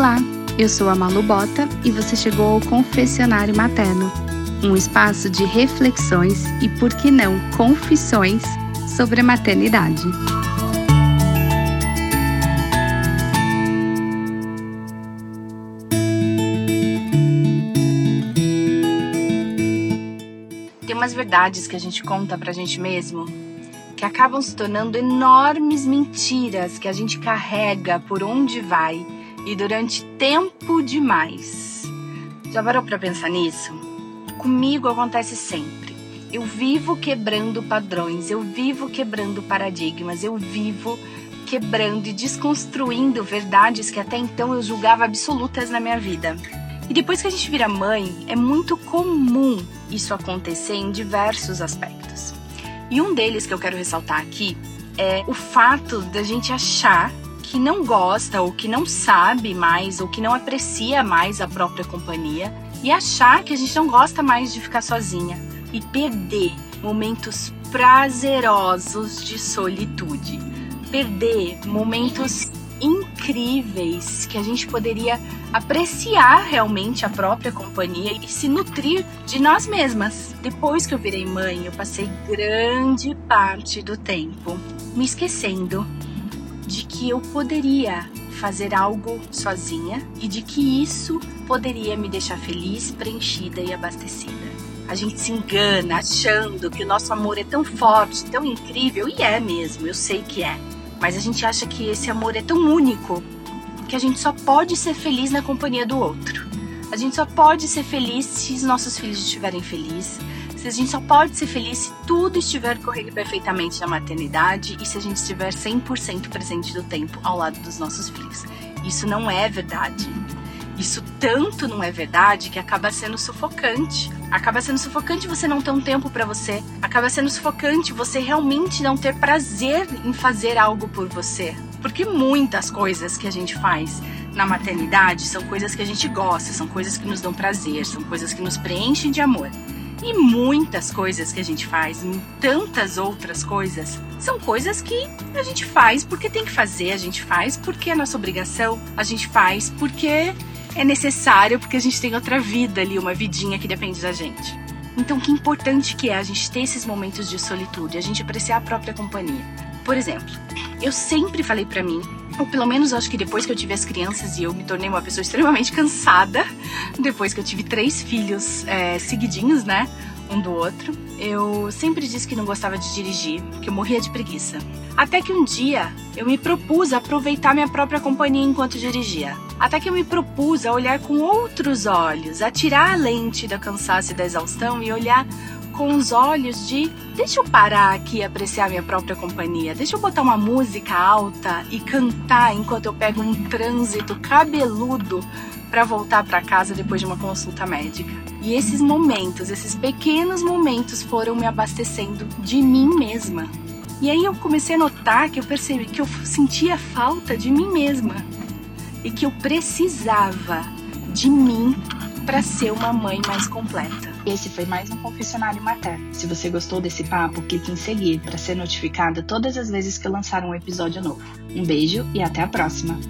Olá, eu sou a Malu Bota e você chegou ao Confessionário Materno, um espaço de reflexões e, por que não, confissões sobre a maternidade. Tem umas verdades que a gente conta pra gente mesmo que acabam se tornando enormes mentiras que a gente carrega por onde vai e durante tempo demais. Já parou para pensar nisso? Comigo acontece sempre. Eu vivo quebrando padrões, eu vivo quebrando paradigmas, eu vivo quebrando e desconstruindo verdades que até então eu julgava absolutas na minha vida. E depois que a gente vira mãe, é muito comum isso acontecer em diversos aspectos. E um deles que eu quero ressaltar aqui é o fato da gente achar que não gosta ou que não sabe mais ou que não aprecia mais a própria companhia e achar que a gente não gosta mais de ficar sozinha e perder momentos prazerosos de solitude, perder momentos incríveis que a gente poderia apreciar realmente a própria companhia e se nutrir de nós mesmas. Depois que eu virei mãe, eu passei grande parte do tempo me esquecendo de que eu poderia fazer algo sozinha e de que isso poderia me deixar feliz, preenchida e abastecida. A gente se engana achando que o nosso amor é tão forte, tão incrível, e é mesmo, eu sei que é. Mas a gente acha que esse amor é tão único que a gente só pode ser feliz na companhia do outro. A gente só pode ser feliz se os nossos filhos estiverem felizes. Se a gente só pode ser feliz se tudo estiver correndo perfeitamente na maternidade e se a gente estiver 100% presente do tempo ao lado dos nossos filhos. Isso não é verdade. Isso tanto não é verdade que acaba sendo sufocante. Acaba sendo sufocante você não ter um tempo para você. Acaba sendo sufocante você realmente não ter prazer em fazer algo por você. Porque muitas coisas que a gente faz na maternidade são coisas que a gente gosta, são coisas que nos dão prazer, são coisas que nos preenchem de amor. E muitas coisas que a gente faz, tantas outras coisas, são coisas que a gente faz porque tem que fazer, a gente faz porque é nossa obrigação, a gente faz porque é necessário porque a gente tem outra vida ali, uma vidinha que depende da gente. Então, que importante que é a gente ter esses momentos de solitude, a gente apreciar a própria companhia. Por exemplo, eu sempre falei para mim, ou pelo menos acho que depois que eu tive as crianças e eu me tornei uma pessoa extremamente cansada, depois que eu tive três filhos é, seguidinhos, né? um do outro. Eu sempre disse que não gostava de dirigir, que eu morria de preguiça. Até que um dia eu me propus a aproveitar minha própria companhia enquanto dirigia. Até que eu me propus a olhar com outros olhos, a tirar a lente da cansaço e da exaustão e olhar com os olhos de deixa eu parar aqui e apreciar minha própria companhia, deixa eu botar uma música alta e cantar enquanto eu pego um trânsito cabeludo para voltar para casa depois de uma consulta médica. E esses momentos, esses pequenos momentos foram me abastecendo de mim mesma. E aí eu comecei a notar que eu percebi que eu sentia falta de mim mesma e que eu precisava de mim para ser uma mãe mais completa. Esse foi mais um confessionário materno. Se você gostou desse papo, clique em seguir para ser notificada todas as vezes que eu lançar um episódio novo. Um beijo e até a próxima.